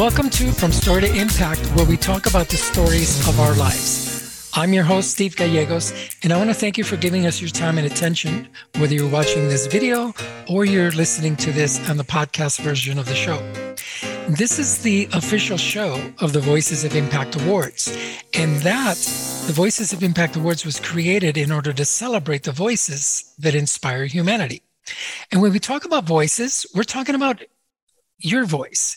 welcome to From Story to Impact, where we talk about the stories of our lives. I'm your host, Steve Gallegos, and I want to thank you for giving us your time and attention, whether you're watching this video or you're listening to this on the podcast version of the show. This is the official show of the Voices of Impact Awards, and that the Voices of Impact Awards was created in order to celebrate the voices that inspire humanity. And when we talk about voices, we're talking about your voice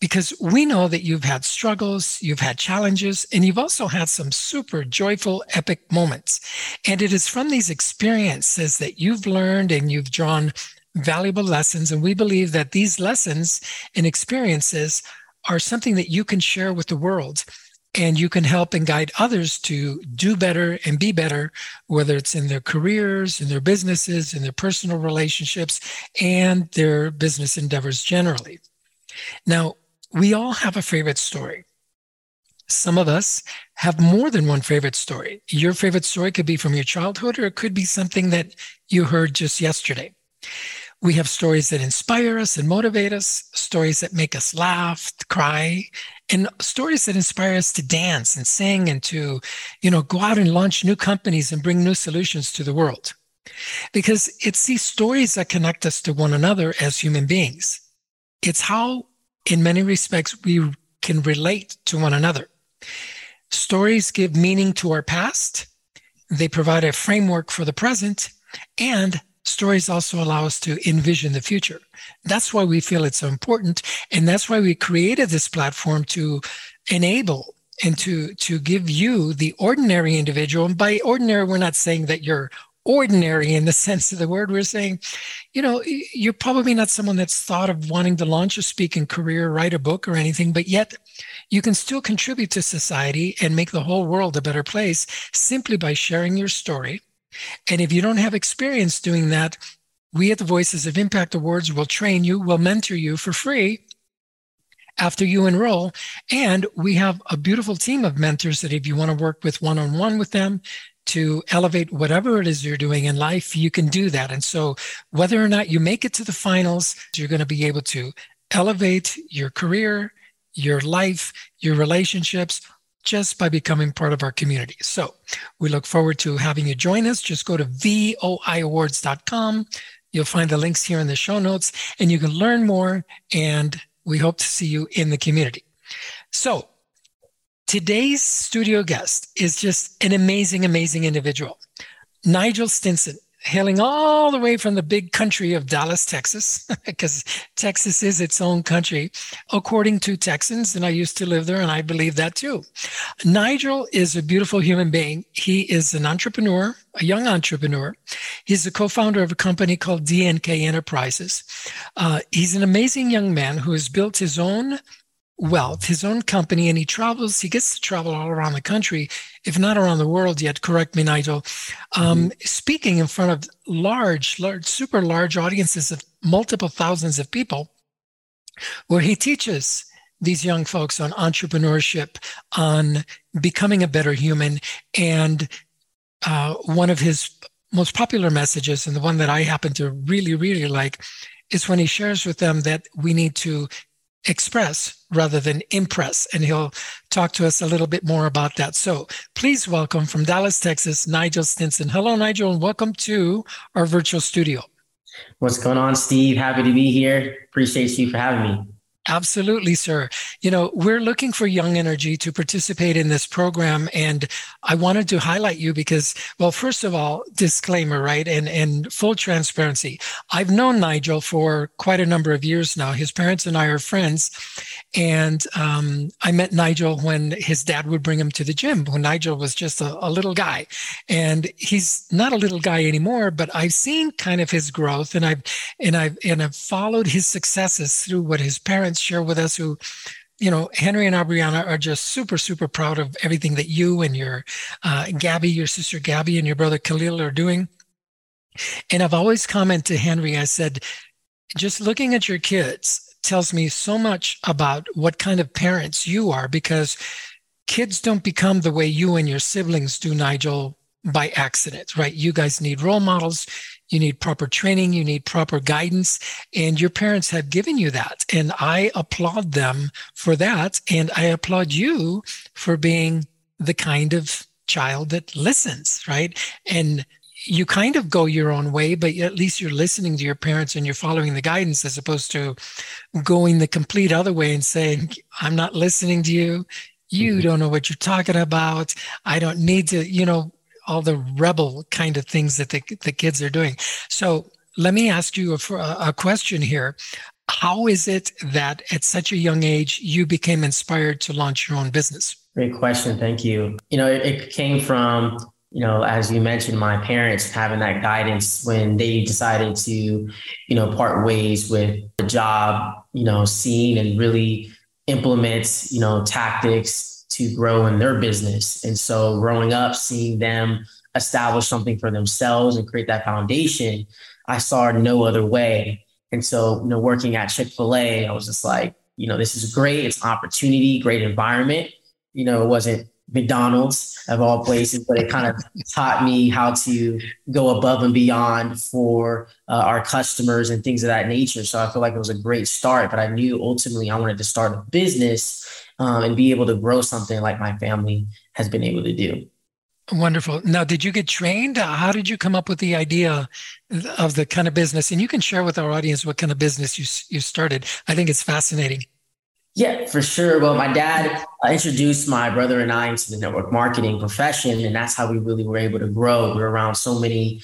because we know that you've had struggles, you've had challenges, and you've also had some super joyful, epic moments. And it is from these experiences that you've learned and you've drawn valuable lessons. And we believe that these lessons and experiences are something that you can share with the world and you can help and guide others to do better and be better, whether it's in their careers, in their businesses, in their personal relationships, and their business endeavors generally. Now, we all have a favorite story. Some of us have more than one favorite story. Your favorite story could be from your childhood, or it could be something that you heard just yesterday. We have stories that inspire us and motivate us, stories that make us laugh, cry, and stories that inspire us to dance and sing and to, you know, go out and launch new companies and bring new solutions to the world. Because it's these stories that connect us to one another as human beings. It's how in many respects, we can relate to one another. Stories give meaning to our past. They provide a framework for the present and stories also allow us to envision the future. That's why we feel it's so important. And that's why we created this platform to enable and to, to give you the ordinary individual. And by ordinary, we're not saying that you're ordinary in the sense of the word. We're saying, you know, you're probably not someone that's thought of wanting to launch a speaking career, write a book or anything, but yet you can still contribute to society and make the whole world a better place simply by sharing your story. And if you don't have experience doing that, we at the Voices of Impact Awards will train you, will mentor you for free after you enroll. And we have a beautiful team of mentors that if you want to work with one on one with them, to elevate whatever it is you're doing in life, you can do that. And so, whether or not you make it to the finals, you're going to be able to elevate your career, your life, your relationships just by becoming part of our community. So, we look forward to having you join us. Just go to voiawards.com. You'll find the links here in the show notes, and you can learn more. And we hope to see you in the community. So, Today's studio guest is just an amazing, amazing individual. Nigel Stinson, hailing all the way from the big country of Dallas, Texas, because Texas is its own country, according to Texans. And I used to live there, and I believe that too. Nigel is a beautiful human being. He is an entrepreneur, a young entrepreneur. He's the co founder of a company called DNK Enterprises. Uh, he's an amazing young man who has built his own wealth, his own company, and he travels, he gets to travel all around the country, if not around the world yet, correct me, Nigel, um, mm-hmm. speaking in front of large, large, super large audiences of multiple thousands of people, where he teaches these young folks on entrepreneurship, on becoming a better human. And uh, one of his most popular messages, and the one that I happen to really, really like, is when he shares with them that we need to express rather than impress. And he'll talk to us a little bit more about that. So please welcome from Dallas, Texas, Nigel Stinson. Hello, Nigel, and welcome to our virtual studio. What's going on, Steve? Happy to be here. Appreciate you for having me. Absolutely, sir. You know, we're looking for young energy to participate in this program. And I wanted to highlight you because, well, first of all, disclaimer, right? And, and full transparency. I've known Nigel for quite a number of years now. His parents and I are friends. And um, I met Nigel when his dad would bring him to the gym when Nigel was just a, a little guy. And he's not a little guy anymore, but I've seen kind of his growth and I've, and I've, and I've followed his successes through what his parents share with us who you know, Henry and Aubriana are just super, super proud of everything that you and your uh, Gabby, your sister Gabby, and your brother Khalil are doing. And I've always commented to Henry, I said, just looking at your kids tells me so much about what kind of parents you are because kids don't become the way you and your siblings do, Nigel, by accident, right? You guys need role models. You need proper training, you need proper guidance, and your parents have given you that. And I applaud them for that. And I applaud you for being the kind of child that listens, right? And you kind of go your own way, but at least you're listening to your parents and you're following the guidance as opposed to going the complete other way and saying, I'm not listening to you. You mm-hmm. don't know what you're talking about. I don't need to, you know, all the rebel kind of things that the, the kids are doing. So let me ask you a, a question here. How is it that at such a young age you became inspired to launch your own business? Great question. Thank you. You know, it, it came from you know, as you mentioned, my parents having that guidance when they decided to, you know, part ways with the job, you know, scene and really implement, you know, tactics to grow in their business. And so growing up, seeing them establish something for themselves and create that foundation, I saw no other way. And so, you know, working at Chick-fil-A, I was just like, you know, this is great. It's opportunity, great environment. You know, it wasn't McDonald's of all places, but it kind of taught me how to go above and beyond for uh, our customers and things of that nature. So I feel like it was a great start, but I knew ultimately I wanted to start a business um, and be able to grow something like my family has been able to do. Wonderful. Now, did you get trained? How did you come up with the idea of the kind of business? And you can share with our audience what kind of business you you started. I think it's fascinating. Yeah, for sure. Well, my dad introduced my brother and I into the network marketing profession, and that's how we really were able to grow. We are around so many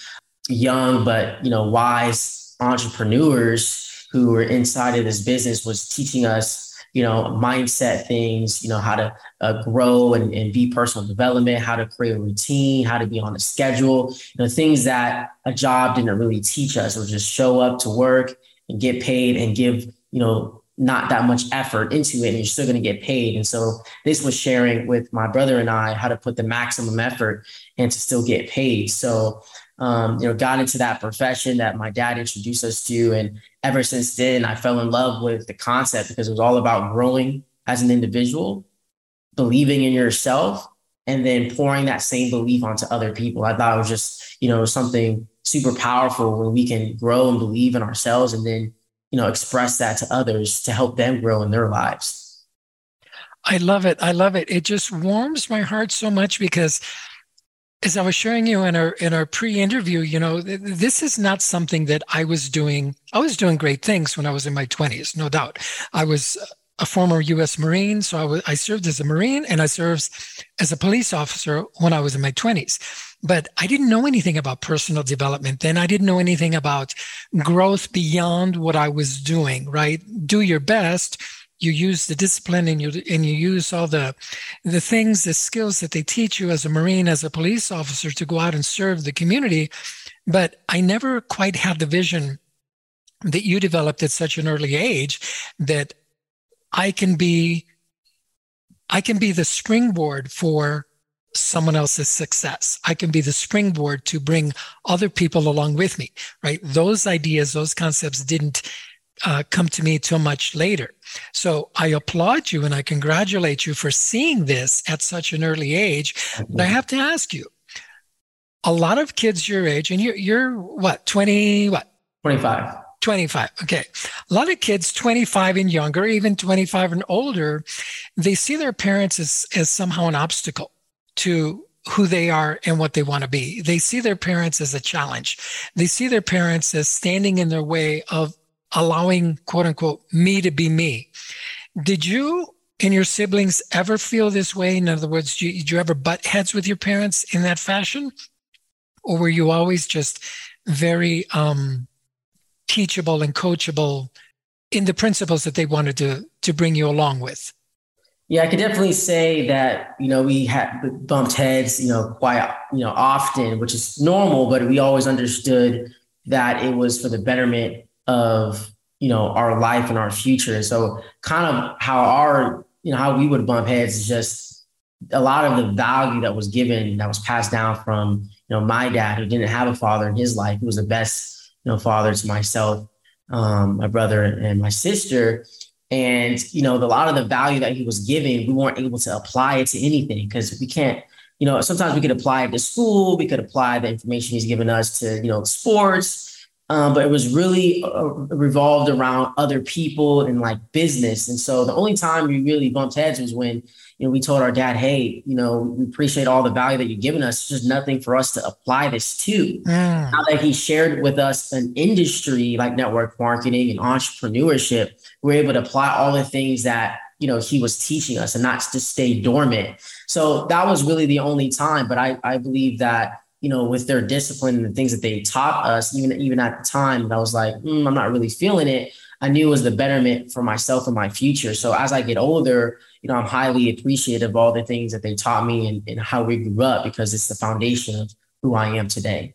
young but you know wise entrepreneurs who were inside of this business was teaching us you know mindset things you know how to uh, grow and, and be personal development how to create a routine how to be on a schedule you know things that a job didn't really teach us or just show up to work and get paid and give you know not that much effort into it and you're still going to get paid. And so this was sharing with my brother and I how to put the maximum effort and to still get paid. So, um, you know, got into that profession that my dad introduced us to. And ever since then, I fell in love with the concept because it was all about growing as an individual, believing in yourself, and then pouring that same belief onto other people. I thought it was just, you know, something super powerful when we can grow and believe in ourselves and then you know express that to others to help them grow in their lives i love it i love it it just warms my heart so much because as i was showing you in our in our pre-interview you know this is not something that i was doing i was doing great things when i was in my 20s no doubt i was a former U.S. Marine, so I, was, I served as a Marine and I served as a police officer when I was in my 20s. But I didn't know anything about personal development then. I didn't know anything about growth beyond what I was doing, right? Do your best. You use the discipline and you and you use all the the things, the skills that they teach you as a Marine, as a police officer to go out and serve the community. But I never quite had the vision that you developed at such an early age that I can be I can be the springboard for someone else's success. I can be the springboard to bring other people along with me, right? Those ideas, those concepts didn't uh, come to me too much later. So I applaud you and I congratulate you for seeing this at such an early age. But I have to ask you, a lot of kids your age, and you're, you're what, 20, what? 25. 25. Okay. A lot of kids 25 and younger, even 25 and older, they see their parents as, as somehow an obstacle to who they are and what they want to be. They see their parents as a challenge. They see their parents as standing in their way of allowing, quote unquote, me to be me. Did you and your siblings ever feel this way? In other words, did you, did you ever butt heads with your parents in that fashion? Or were you always just very um, teachable and coachable in the principles that they wanted to to bring you along with? Yeah, I could definitely say that you know we had bumped heads, you know, quite you know often, which is normal, but we always understood that it was for the betterment of you know our life and our future. So kind of how our you know how we would bump heads is just a lot of the value that was given that was passed down from you know my dad who didn't have a father in his life, who was the best you know, father to myself, um, my brother, and my sister. And you know, the, a lot of the value that he was giving, we weren't able to apply it to anything because we can't you know, sometimes we could apply it to school, we could apply the information he's given us to, you know, sports. Um, but it was really uh, revolved around other people and like business. And so the only time we really bumped heads was when, you know, we told our dad, hey, you know, we appreciate all the value that you've given us. There's just nothing for us to apply this to. Mm. Now that he shared with us an industry like network marketing and entrepreneurship, we're able to apply all the things that, you know, he was teaching us and not to stay dormant. So that was really the only time. But I, I believe that, you know, with their discipline and the things that they taught us, even, even at the time, that I was like, mm, I'm not really feeling it. I knew it was the betterment for myself and my future. So as I get older, you know, I'm highly appreciative of all the things that they taught me and, and how we grew up because it's the foundation of who I am today.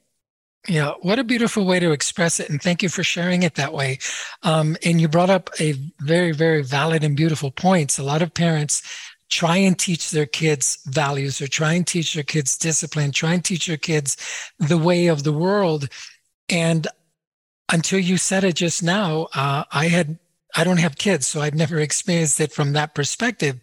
Yeah, what a beautiful way to express it. And thank you for sharing it that way. Um, and you brought up a very, very valid and beautiful points. A lot of parents try and teach their kids values or try and teach their kids discipline, try and teach their kids the way of the world. And until you said it just now, uh, I had, I don't have kids, so I've never experienced it from that perspective.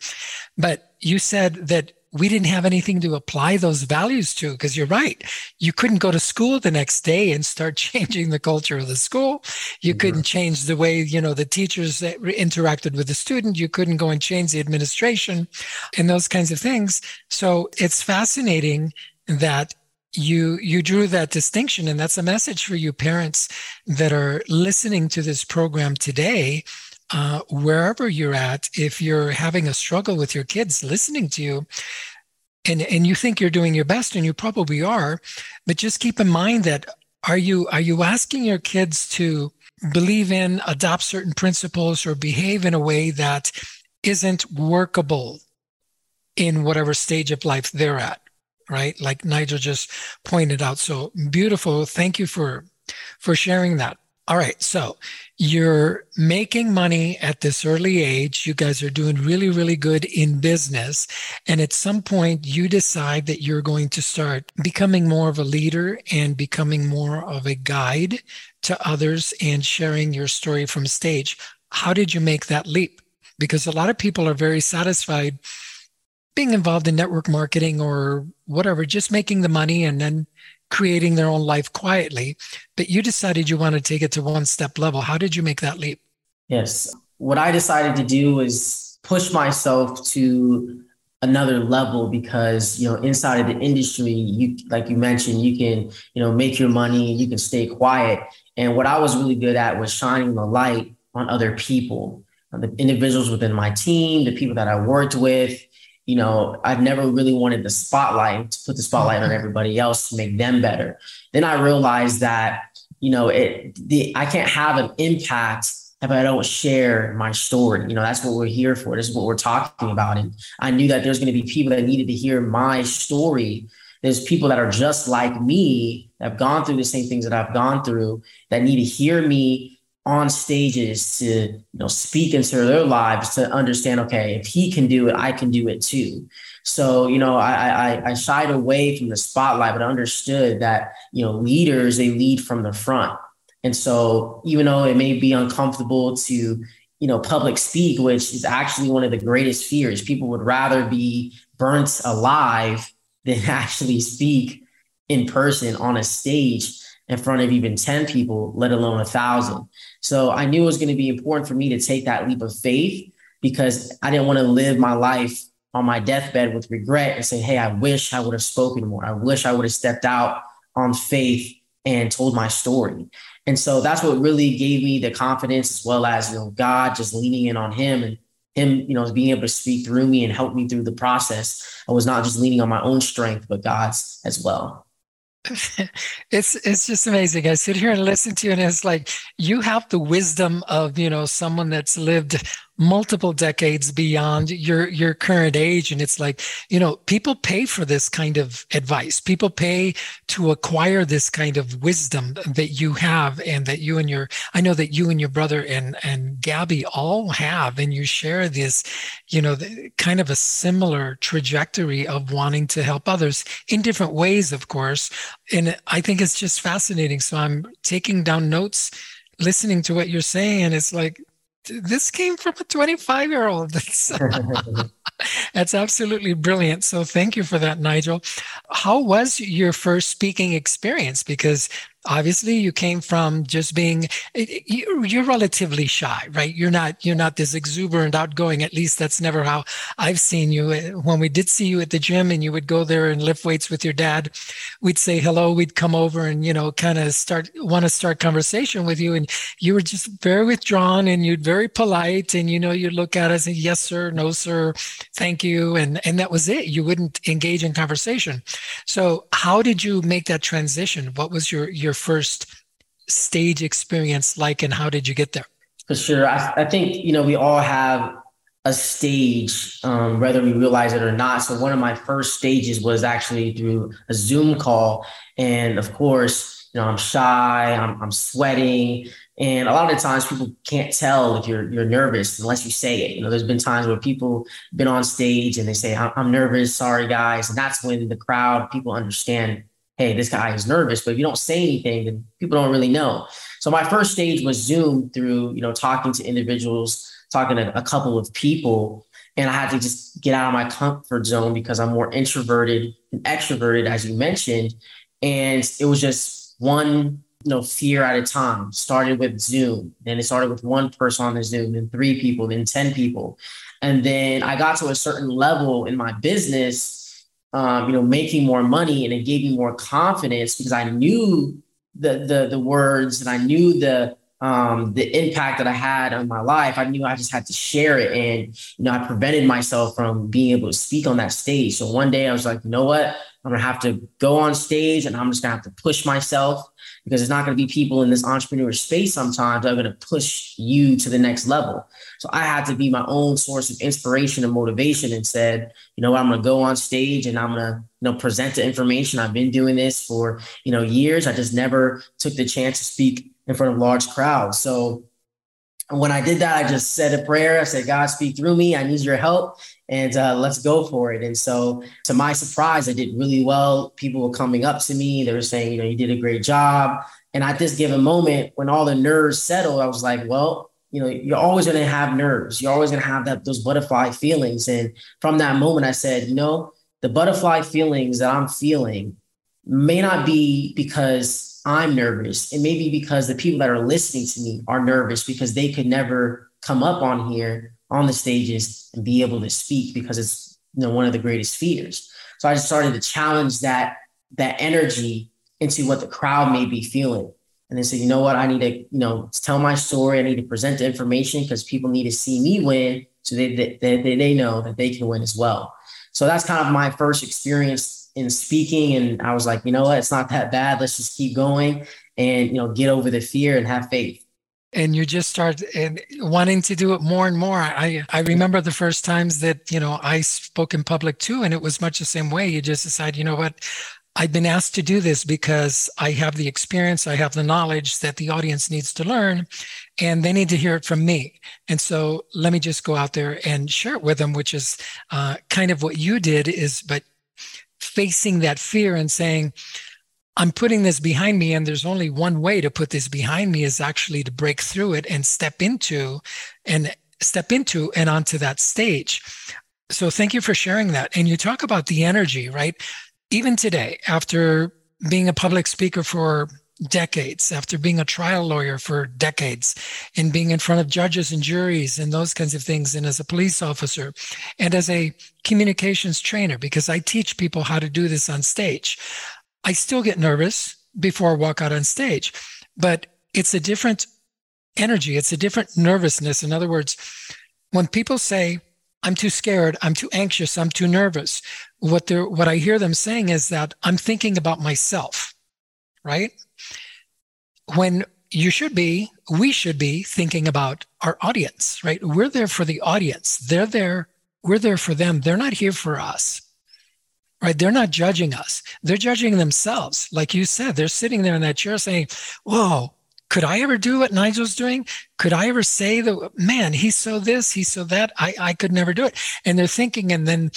But you said that we didn't have anything to apply those values to because you're right. You couldn't go to school the next day and start changing the culture of the school. You mm-hmm. couldn't change the way you know the teachers interacted with the student. You couldn't go and change the administration and those kinds of things. So it's fascinating that you you drew that distinction and that's a message for you parents that are listening to this program today uh, wherever you're at, if you're having a struggle with your kids listening to you, and and you think you're doing your best, and you probably are, but just keep in mind that are you are you asking your kids to believe in, adopt certain principles, or behave in a way that isn't workable in whatever stage of life they're at, right? Like Nigel just pointed out. So beautiful. Thank you for for sharing that. All right. So you're making money at this early age. You guys are doing really, really good in business. And at some point, you decide that you're going to start becoming more of a leader and becoming more of a guide to others and sharing your story from stage. How did you make that leap? Because a lot of people are very satisfied being involved in network marketing or whatever, just making the money and then creating their own life quietly, but you decided you want to take it to one step level. How did you make that leap? Yes. What I decided to do was push myself to another level because you know inside of the industry you like you mentioned you can you know make your money you can stay quiet and what i was really good at was shining the light on other people the individuals within my team the people that i worked with you know, I've never really wanted the spotlight to put the spotlight on everybody else to make them better. Then I realized that, you know, it the I can't have an impact if I don't share my story. You know, that's what we're here for. This is what we're talking about. And I knew that there's going to be people that needed to hear my story. There's people that are just like me that have gone through the same things that I've gone through that need to hear me on stages to you know speak into their lives to understand okay if he can do it i can do it too. So you know i i, I shied away from the spotlight but understood that you know leaders they lead from the front. And so even though it may be uncomfortable to you know public speak which is actually one of the greatest fears people would rather be burnt alive than actually speak in person on a stage in front of even 10 people let alone a thousand so I knew it was going to be important for me to take that leap of faith because I didn't want to live my life on my deathbed with regret and say, hey, I wish I would have spoken more. I wish I would have stepped out on faith and told my story. And so that's what really gave me the confidence as well as, you know, God just leaning in on him and him, you know, being able to speak through me and help me through the process. I was not just leaning on my own strength, but God's as well. it's it's just amazing. I sit here and listen to you, and it's like you have the wisdom of you know someone that's lived multiple decades beyond your your current age. And it's like you know people pay for this kind of advice. People pay to acquire this kind of wisdom that you have and that you and your i know that you and your brother and and gabby all have. And you share this you know kind of a similar trajectory of wanting to help others in different ways of course. And i think it's just fascinating. So i'm taking down notes listening to what you're saying. And it's like this came from a 25 year old. That's, that's absolutely brilliant. So thank you for that, Nigel. How was your first speaking experience? Because obviously you came from just being you're relatively shy right? You're not you're not this exuberant outgoing at least that's never how i've seen you. Uh, when we did see you at the gym and you would go there and lift weights with your dad we'd say hello we'd come over and you know kind of start want to start conversation with you. And you were just very withdrawn and you'd very polite and you know you'd look at us and yes sir no sir thank you and and that was it. You wouldn't engage in conversation. So how did you make that transition? What was your your your first stage experience like and how did you get there? For sure. I, I think, you know, we all have a stage, um, whether we realize it or not. So one of my first stages was actually through a Zoom call. And of course, you know, I'm shy, I'm, I'm sweating. And a lot of the times people can't tell if you're you're nervous unless you say it. You know, there's been times where people been on stage and they say, I'm nervous, sorry guys. And that's when the crowd, people understand hey, this guy is nervous. But if you don't say anything, then people don't really know. So my first stage was Zoom through, you know, talking to individuals, talking to a couple of people. And I had to just get out of my comfort zone because I'm more introverted and extroverted, as you mentioned. And it was just one, you know, fear at a time. Started with Zoom. Then it started with one person on the Zoom, then three people, then 10 people. And then I got to a certain level in my business um, you know, making more money, and it gave me more confidence because I knew the the the words and I knew the um, the impact that I had on my life. I knew I just had to share it, and you know, I prevented myself from being able to speak on that stage. So one day I was like, you know what, I'm gonna have to go on stage, and I'm just gonna have to push myself because there's not gonna be people in this entrepreneur space sometimes that are gonna push you to the next level. So I had to be my own source of inspiration and motivation and said, you know I'm going to go on stage and I'm going to, you know, present the information. I've been doing this for, you know, years. I just never took the chance to speak in front of large crowds. So when I did that, I just said a prayer. I said, God, speak through me. I need your help and uh, let's go for it. And so, to my surprise, I did really well. People were coming up to me. They were saying, you know, you did a great job. And at this given moment, when all the nerves settled, I was like, well, you know, you're always going to have nerves. You're always going to have that those butterfly feelings. And from that moment, I said, you know, the butterfly feelings that I'm feeling may not be because I'm nervous. It may be because the people that are listening to me are nervous because they could never come up on here on the stages and be able to speak because it's you know one of the greatest fears. So I just started to challenge that that energy into what the crowd may be feeling and they said, you know what, I need to, you know, tell my story. I need to present the information because people need to see me win so they, they, they, they know that they can win as well. So that's kind of my first experience in speaking. And I was like, you know what, it's not that bad. Let's just keep going and, you know, get over the fear and have faith and you just start and wanting to do it more and more. I I remember the first times that you know I spoke in public too, and it was much the same way. You just decide, you know what, I've been asked to do this because I have the experience, I have the knowledge that the audience needs to learn, and they need to hear it from me. And so let me just go out there and share it with them, which is uh, kind of what you did, is but facing that fear and saying, I'm putting this behind me, and there's only one way to put this behind me is actually to break through it and step into and step into and onto that stage. So thank you for sharing that. And you talk about the energy, right? even today, after being a public speaker for decades, after being a trial lawyer for decades, and being in front of judges and juries and those kinds of things, and as a police officer, and as a communications trainer, because I teach people how to do this on stage, I still get nervous before I walk out on stage, but it's a different energy, it's a different nervousness. In other words, when people say, I'm too scared, I'm too anxious, I'm too nervous. What they're what I hear them saying is that I'm thinking about myself, right? When you should be, we should be thinking about our audience, right? We're there for the audience. They're there, we're there for them. They're not here for us. Right? They're not judging us. They're judging themselves. Like you said, they're sitting there in that chair saying, Whoa, could I ever do what Nigel's doing? Could I ever say that, man, he's so this, he's so that? I, I could never do it. And they're thinking, and then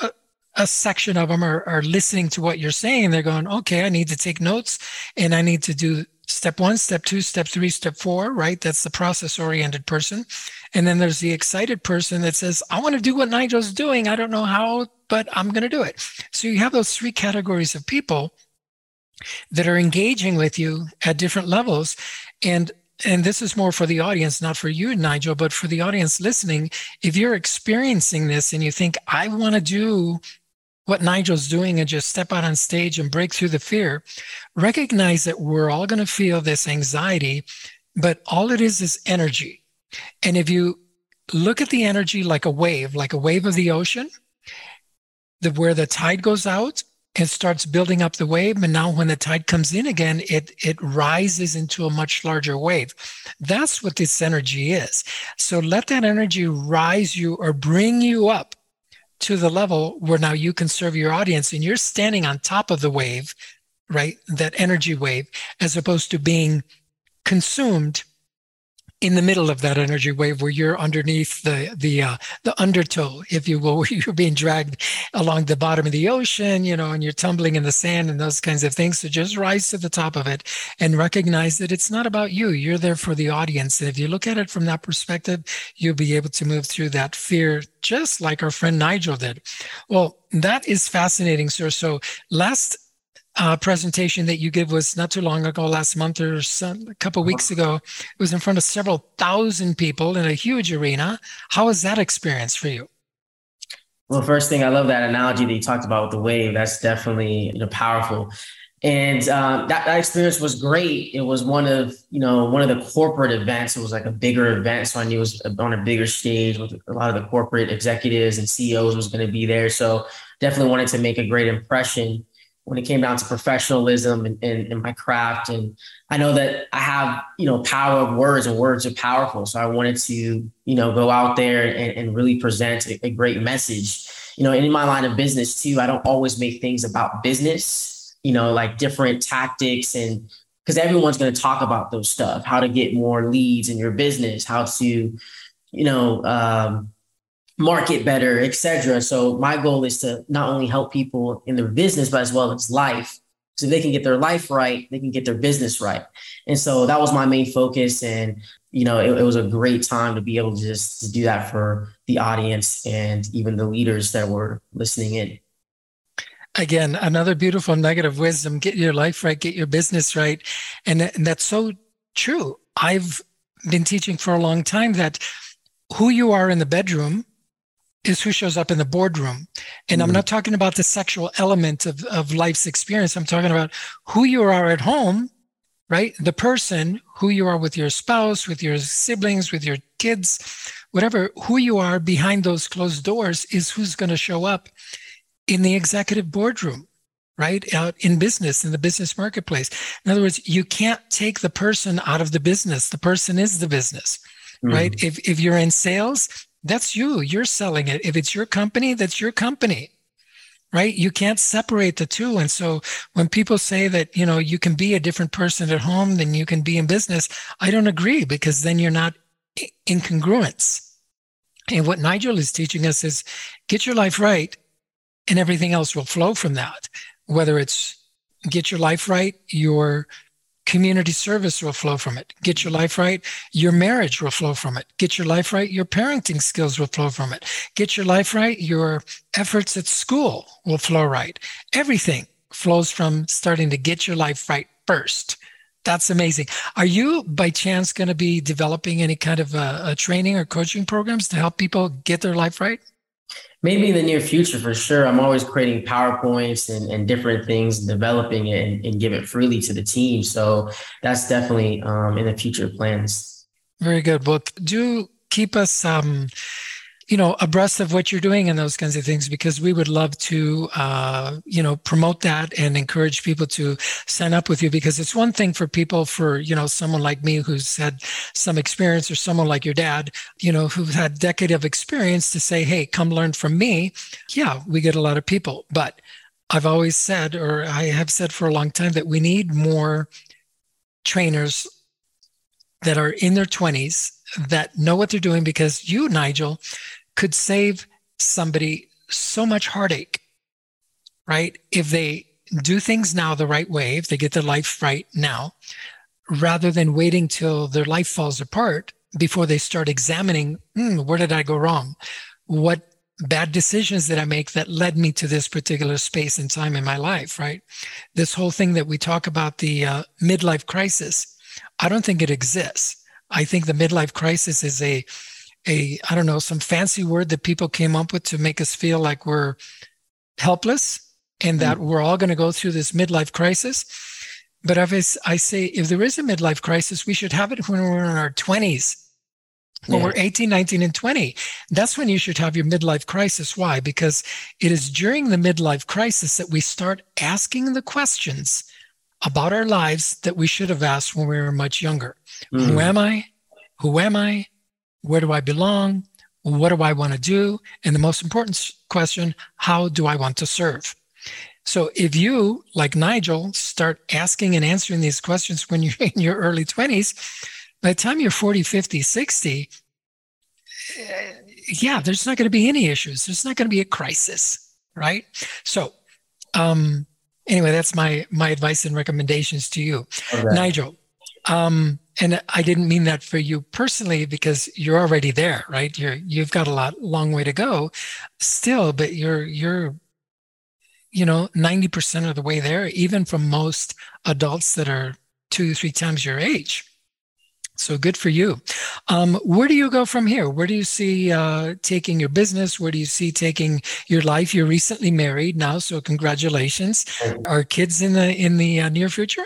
uh, a section of them are, are listening to what you're saying. They're going, okay, I need to take notes and I need to do step one, step two, step three, step four, right? That's the process oriented person. And then there's the excited person that says, I want to do what Nigel's doing. I don't know how, but I'm going to do it. So you have those three categories of people that are engaging with you at different levels. And and this is more for the audience, not for you, Nigel, but for the audience listening. If you're experiencing this and you think, I want to do what Nigel's doing and just step out on stage and break through the fear, recognize that we're all going to feel this anxiety, but all it is is energy. And if you look at the energy like a wave, like a wave of the ocean, the, where the tide goes out and starts building up the wave and now when the tide comes in again it it rises into a much larger wave that's what this energy is so let that energy rise you or bring you up to the level where now you can serve your audience and you're standing on top of the wave right? That energy wave as opposed to being consumed in the middle of that energy wave where you're underneath the the uh, the undertow, if you will, where you're being dragged along the bottom of the ocean, you know, and you're tumbling in the sand and those kinds of things. So just rise to the top of it and recognize that it's not about you. You're there for the audience. And if you look at it from that perspective, you'll be able to move through that fear just like our friend Nigel did. Well, that is fascinating, sir. So last uh, presentation that you gave was not too long ago, last month or some, a couple weeks ago. It was in front of several thousand people in a huge arena. How was that experience for you? Well, first thing, I love that analogy that you talked about with the wave. That's definitely you know powerful, and uh, that, that experience was great. It was one of you know one of the corporate events. It was like a bigger event, so I knew it was on a bigger stage with a lot of the corporate executives and CEOs was going to be there. So definitely wanted to make a great impression when it came down to professionalism and, and, my craft. And I know that I have, you know, power of words and words are powerful. So I wanted to, you know, go out there and, and really present a, a, great message. You know, in my line of business too, I don't always make things about business, you know, like different tactics and because everyone's going to talk about those stuff, how to get more leads in your business, how to, you know, um, market better, etc. So my goal is to not only help people in their business, but as well as life. So they can get their life right, they can get their business right. And so that was my main focus. And, you know, it, it was a great time to be able to just to do that for the audience and even the leaders that were listening in. Again, another beautiful nugget of wisdom get your life right, get your business right. And, and that's so true. I've been teaching for a long time that who you are in the bedroom is who shows up in the boardroom. And mm-hmm. I'm not talking about the sexual element of, of life's experience. I'm talking about who you are at home, right? The person, who you are with your spouse, with your siblings, with your kids, whatever, who you are behind those closed doors is who's going to show up in the executive boardroom right out in business in the business marketplace in other words you can't take the person out of the business the person is the business mm-hmm. right if if you're in sales that's you. You're selling it. If it's your company, that's your company. Right? You can't separate the two. And so when people say that, you know, you can be a different person at home than you can be in business, I don't agree because then you're not in congruence. And what Nigel is teaching us is get your life right and everything else will flow from that. Whether it's get your life right, your community service will flow from it. Get your life right, your marriage will flow from it. Get your life right, your parenting skills will flow from it. Get your life right, your efforts at school will flow right. Everything flows from starting to get your life right first. That's amazing. Are you by chance going to be developing any kind of a, uh, a training or coaching programs to help people get their life right? Maybe in the near future for sure i'm always creating powerpoints and, and different things developing it and, and, give it freely to the team. So that's definitely um, in the future plans. Very good. Well do keep us um, you know abreast of what you're doing and those kinds of things because we would love to uh, you know promote that and encourage people to sign up with you because it's one thing for people for you know someone like me who's had some experience or someone like your dad you know who's had decade of experience to say hey come learn from me. Yeah we get a lot of people but i've always said or i have said for a long time that we need more trainers that are in their 20s that know what they're doing because you, Nigel, could save somebody so much heartache right? If they do things now the right way, if they get their life right now, rather than waiting till their life falls apart before they start examining, mm, where did I go wrong? What bad decisions did I make that led me to this particular space and time in my life, right? This whole thing that we talk about the uh, midlife crisis, I don't think it exists. I think the midlife crisis is a a I don't know some fancy word that people came up with to make us feel like we're helpless and that mm. we're all going to go through this midlife crisis. But if I say if there is a midlife crisis, we should have it when we're in our 20s. When yeah. we're 18, 19, and 20, that's when you should have your midlife crisis. Why? Because it is during the midlife crisis that we start asking the questions about our lives that we should have asked when we were much younger. Mm. Who am I? Who am I? Where do I belong? What do I want to do? And the most important question, how do I want to serve? So if you, like Nigel, start asking and answering these questions when you're in your early 20s, by the time you're 40, 50, 60, eh, yeah, there's not going to be any issues. There's not going to be a crisis, right? So, um, anyway, that's my my advice and recommendations to you. Nigel. Um, and I didn't mean that for you personally because you're already there, right? You're you've got a lot long way to go, still, but you're you're you know 90% of the way there, even from most adults that are two three times your age. So good for you. Um, where do you go from here? Where do you see uh, taking your business? Where do you see taking your life? You're recently married now, so congratulations. Are kids in the in the uh, near future?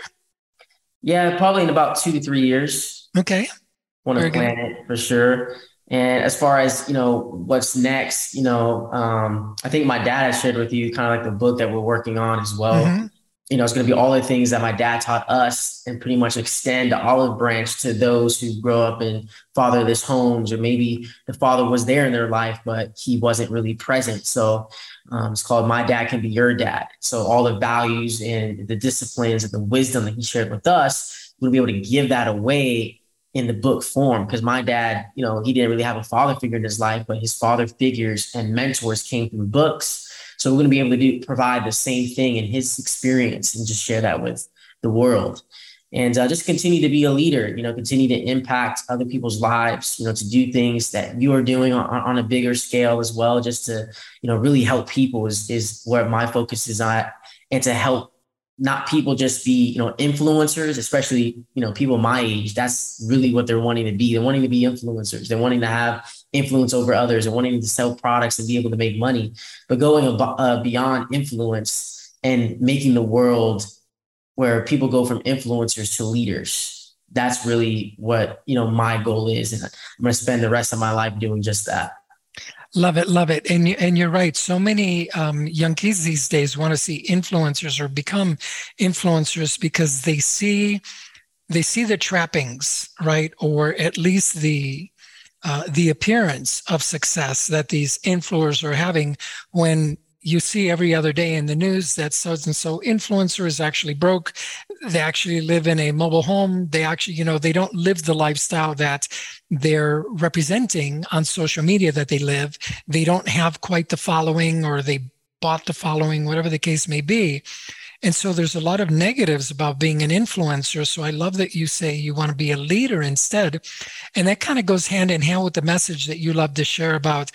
Yeah, probably in about two to three years. Okay. Want to plan good. it for sure. And as far as you know, what's next? You know, um, I think my dad has shared with you kind of like the book that we're working on as well. Mm-hmm. You know, it's going to be all the things that my dad taught us, and pretty much extend the olive branch to those who grow up in fatherless homes, or maybe the father was there in their life, but he wasn't really present. So um, it's called My Dad Can Be Your Dad. So all the values and the disciplines and the wisdom that he shared with us, we'll be able to give that away in the book form. Because my dad, you know, he didn't really have a father figure in his life, but his father figures and mentors came through books. So we're going to be able to do, provide the same thing in his experience and just share that with the world. And uh, just continue to be a leader you know continue to impact other people's lives you know to do things that you are doing on, on a bigger scale as well just to you know really help people is is where my focus is at. And to help not people just be you know influencers especially you know people my age. That's really what they're wanting to be. They're wanting to be influencers. They're wanting to have influence over others and wanting to sell products and be able to make money but going ab- uh, beyond influence and making the world where people go from influencers to leaders. That's really what, you know, my goal is. And I'm going to spend the rest of my life doing just that. Love it, love it, and and you're right. So many um, young kids these days want to see influencers or become influencers because they see they see the trappings, right, or at least the uh, the appearance of success that these influencers are having when you see every other day in the news that so and so influencer is actually broke. They actually live in a mobile home. They actually, you know, they don't live the lifestyle that they're representing on social media that they live. They don't have quite the following or they bought the following, whatever the case may be. And so there's a lot of negatives about being an influencer. So I love that you say you want to be a leader instead. And that kind of goes hand in hand with the message that you love to share about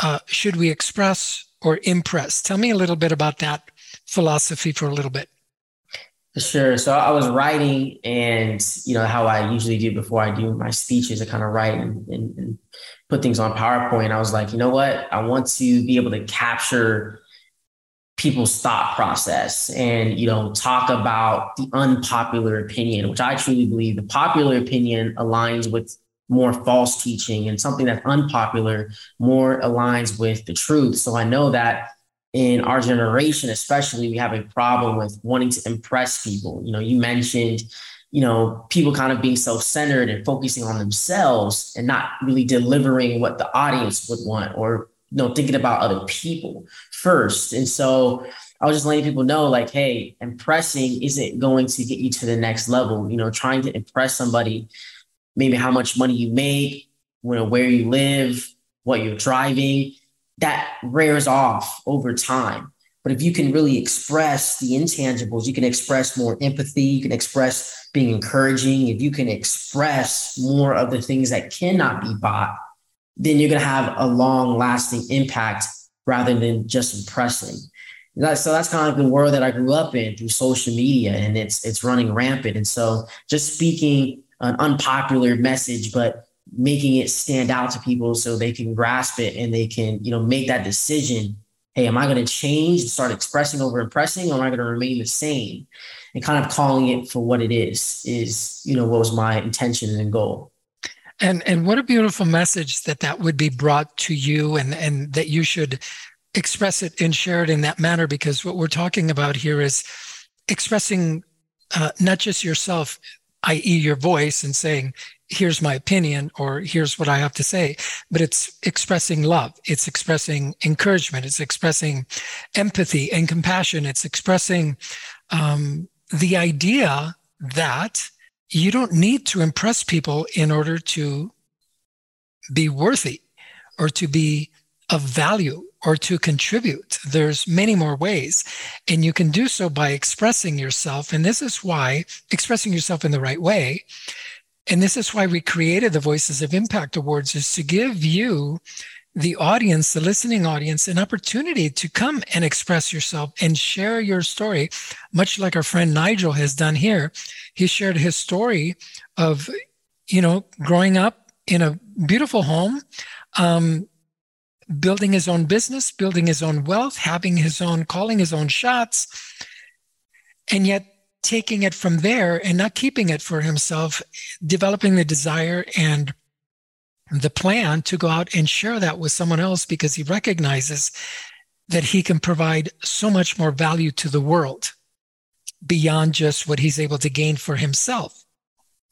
uh, should we express or impress? Tell me a little bit about that philosophy for a little bit. Sure. So I was writing, and you know how I usually do before I do my speeches, I kind of write and, and, and put things on PowerPoint. I was like, you know what? I want to be able to capture people's thought process and you know talk about the unpopular opinion which i truly believe the popular opinion aligns with more false teaching and something that's unpopular more aligns with the truth. So I know that in our generation, especially, we have a problem with wanting to impress people. You know, you mentioned, you know, people kind of being self centered and focusing on themselves and not really delivering what the audience would want or, you know, thinking about other people first. And so, I was just letting people know, like, hey, impressing isn't going to get you to the next level. You know, trying to impress somebody maybe how much money you make, you know, where you live, what you're driving. that wears off over time. But if you can really express the intangibles, you can express more empathy, you can express being encouraging, if you can express more of the things that cannot be bought, then you're going to have a long lasting impact rather than just impressing. So that's kind of the world that I grew up in through social media, and it's it's running rampant. And so, just speaking an unpopular message, but making it stand out to people so they can grasp it and they can, you know, make that decision. Hey, am I going to change and start expressing over impressing, or am I going to remain the same? And kind of calling it for what it is is, you know, what was my intention and goal. And and what a beautiful message that that would be brought to you, and and that you should express it and share it in that manner because what we're talking about here is expressing uh, not just yourself i.e your voice and saying here's my opinion or here's what i have to say but it's expressing love it's expressing encouragement it's expressing empathy and compassion it's expressing um, the idea that you don't need to impress people in order to be worthy or to be of value or to contribute. There's many more ways. And you can do so by expressing yourself. And this is why expressing yourself in the right way. And this is why we created the Voices of Impact Awards is to give you the audience, the listening audience, an opportunity to come and express yourself and share your story, much like our friend Nigel has done here. He shared his story of, you know, growing up in a beautiful home, um, building his own business, building his own wealth, having his own, calling his own shots, and yet taking it from there and not keeping it for himself, developing the desire and the plan to go out and share that with someone else because he recognizes that he can provide so much more value to the world beyond just what he's able to gain for himself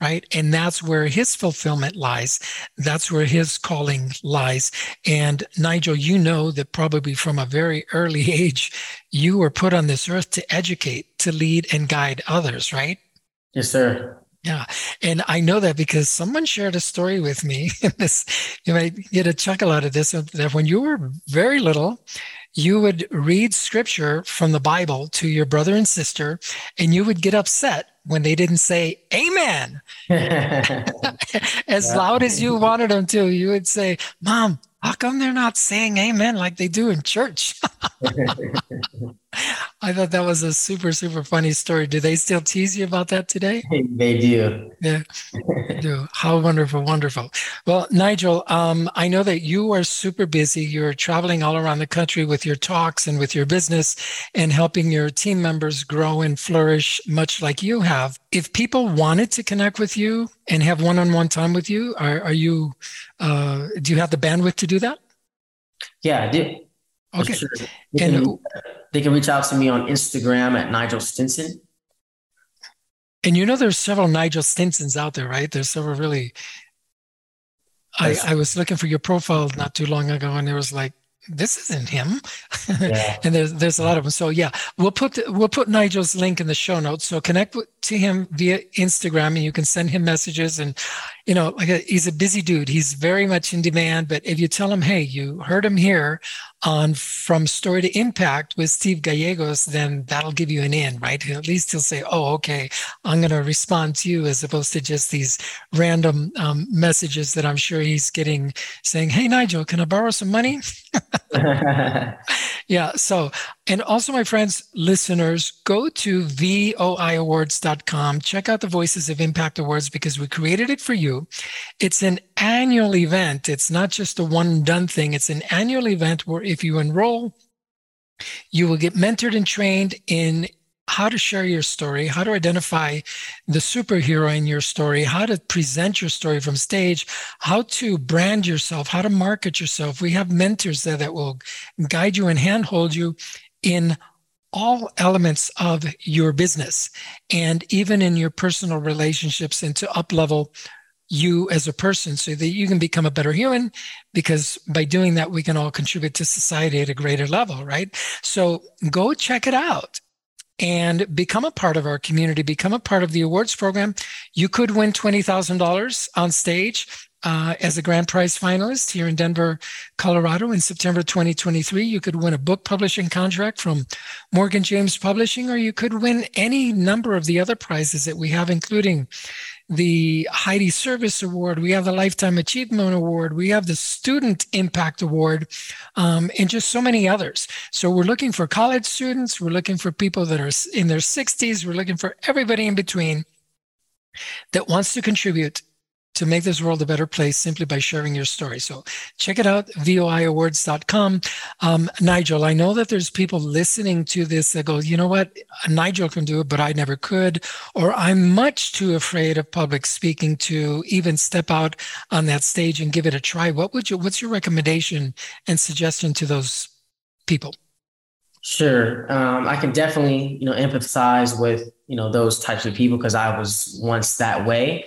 right? And that's where his fulfillment lies. That's where his calling lies. And Nigel, you know that probably from a very early age, you were put on this earth to educate, to lead, and guide others, right? Yes, sir. Yeah. And I know that because someone shared a story with me. this, you might get a chuckle out of this that when you were very little, you would read scripture from the Bible to your brother and sister, and you would get upset when they didn't say amen as yeah. loud as you wanted them to. You would say, Mom, how come they're not saying amen like they do in church? I thought that was a super, super funny story. Do they still tease you about that today? They do. Yeah, they do. How wonderful, wonderful. Well, Nigel, um, I know that you are super busy. You're traveling all around the country with your talks and with your business and helping your team members grow and flourish, much like you have. If people wanted to connect with you and have one-on-one time with you, are, are you? Uh, do you have the bandwidth to do that? Yeah, I do. Okay. Sure. They, and can, they can reach out to me on Instagram at Nigel Stinson. And you know, there's several Nigel Stinsons out there, right? There's several really. I, I was looking for your profile not too long ago, and there was like this isn't him yeah. and there's there's a lot of them so yeah we'll put the, we'll put nigel's link in the show notes so connect with, to him via instagram and you can send him messages and you know like a, he's a busy dude he's very much in demand but if you tell him hey you heard him here on from story to impact with steve gallegos then that'll give you an in right at least he'll say oh okay i'm going to respond to you as opposed to just these random um, messages that i'm sure he's getting saying hey nigel can i borrow some money yeah. So, and also, my friends, listeners, go to voiawards.com. Check out the Voices of Impact Awards because we created it for you. It's an annual event. It's not just a one done thing. It's an annual event where if you enroll, you will get mentored and trained in how to share your story, how to identify the superhero in your story, how to present your story from stage, how to brand yourself, how to market yourself. We have mentors there that will guide you and handhold you in all elements of your business and even in your personal relationships and to up level you as a person so that you can become a better human because by doing that we can all contribute to society at a greater level right so go check it out and become a part of our community, become a part of the awards program. You could win $20,000 on stage. Uh, as a grand prize finalist here in Denver, Colorado in September 2023. You could win a book publishing contract from Morgan James Publishing, or you could win any number of the other prizes that we have, including the Heidi Service Award, we have the Lifetime Achievement Award, we have the Student Impact Award, um, and just so many others. So we're looking for college students, we're looking for people that are in their 60s, we're looking for everybody in between that wants to contribute to make this world a better place simply by sharing your story. So check it out, voiawards.com. Um, Nigel, I know that there's people listening to this that go, you know what, Nigel can do it, but I never could, or I'm much too afraid of public speaking to even step out on that stage and give it a try. What would you, what's your recommendation and suggestion to those people? Sure. Um, I can definitely, you know, empathize with, you know, those types of people because I was once that way.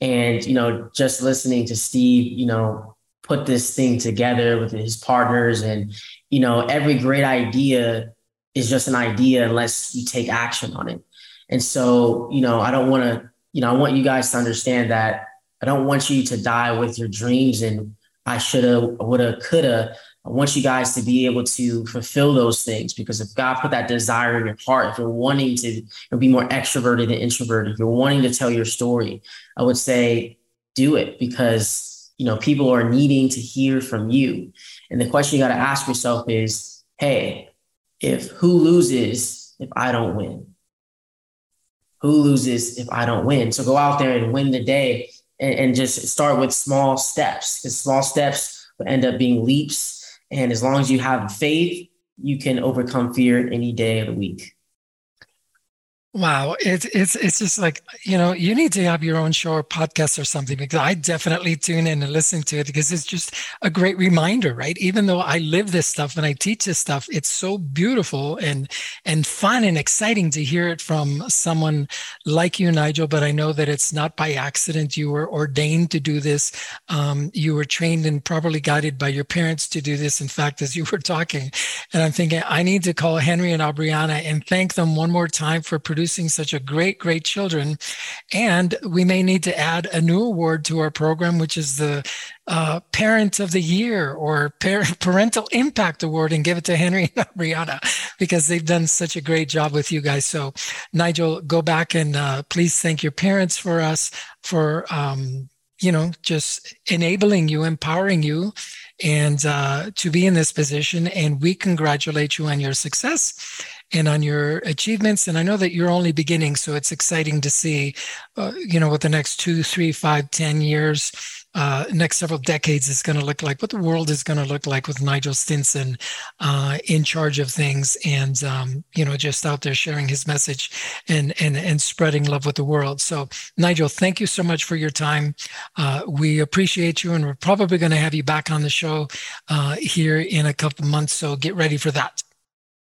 And, you know, just listening to Steve, you know, put this thing together with his partners and, you know, every great idea is just an idea unless you take action on it. And so, you know, I don't want to, you know, I want you guys to understand that I don't want you to die with your dreams and I should have, would have, could have. I want you guys to be able to fulfill those things because if God put that desire in your heart, if you're wanting to be more extroverted than introverted, if you're wanting to tell your story, I would say do it because you know people are needing to hear from you. And the question you got to ask yourself is, hey, if who loses if I don't win? Who loses if I don't win? So go out there and win the day and, and just start with small steps because small steps will end up being leaps and as long as you have faith, you can overcome fear any day of the week. Wow, it's it's it's just like you know you need to have your own show or podcast or something because I definitely tune in and listen to it because it's just a great reminder, right? Even though I live this stuff and I teach this stuff, it's so beautiful and and fun and exciting to hear it from someone like you, Nigel. But I know that it's not by accident. You were ordained to do this. Um, you were trained and properly guided by your parents to do this. In fact, as you were talking, and I'm thinking I need to call Henry and Aubriana and thank them one more time for producing producing such a great, great children. And we may need to add a new award to our program, which is the uh, Parent of the Year or Parent, Parental Impact Award and give it to Henry and Brianna because they've done such a great job with you guys. So, Nigel, go back and uh, please thank your parents for us for. Um, you know, just enabling you, empowering you, and uh, to be in this position. And we congratulate you on your success and on your achievements. And I know that you're only beginning, so it's exciting to see, uh, you know, what the next two, three, five, ten years, uh, next several decades is going to look like, what the world is going to look like with Nigel Stinson uh, in charge of things, and um, you know, just out there sharing his message and and and spreading love with the world. So, Nigel, thank you so much for your time. Uh, we appreciate you, and we're probably going to have you back on the show uh, here in a couple months. So, get ready for that.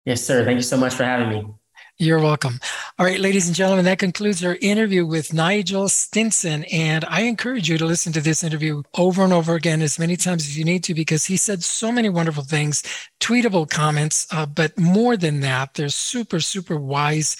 Yes, sir. Thank you so much for having me. You're welcome. All right, ladies and gentlemen, that concludes our interview with Nigel Stinson. And I encourage you to listen to this interview over and over again as many times as you need to because he said so many wonderful things, tweetable comments. Uh, but more than that, there's super, super wise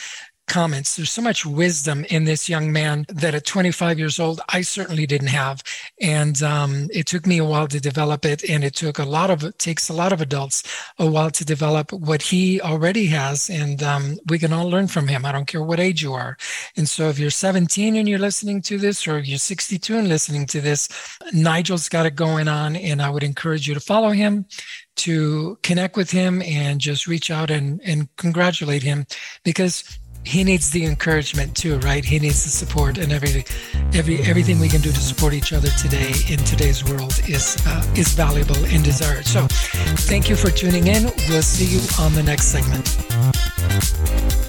comments. There's so much wisdom in this young man that at 25 years old, I certainly didn't have. And um, it took me a while to develop it. And it took a lot of, it takes a lot of adults a while to develop what he already has. And um, we can all learn from him. I don't care what age you are. And so if you're 17 and you're listening to this, or you're 62 and listening to this, Nigel's got it going on. And I would encourage you to follow him to connect with him and just reach out and, and congratulate him because he needs the encouragement too, right? He needs the support and every, every everything we can do to support each other today in today's world is uh, is valuable and desired. So, thank you for tuning in. We'll see you on the next segment.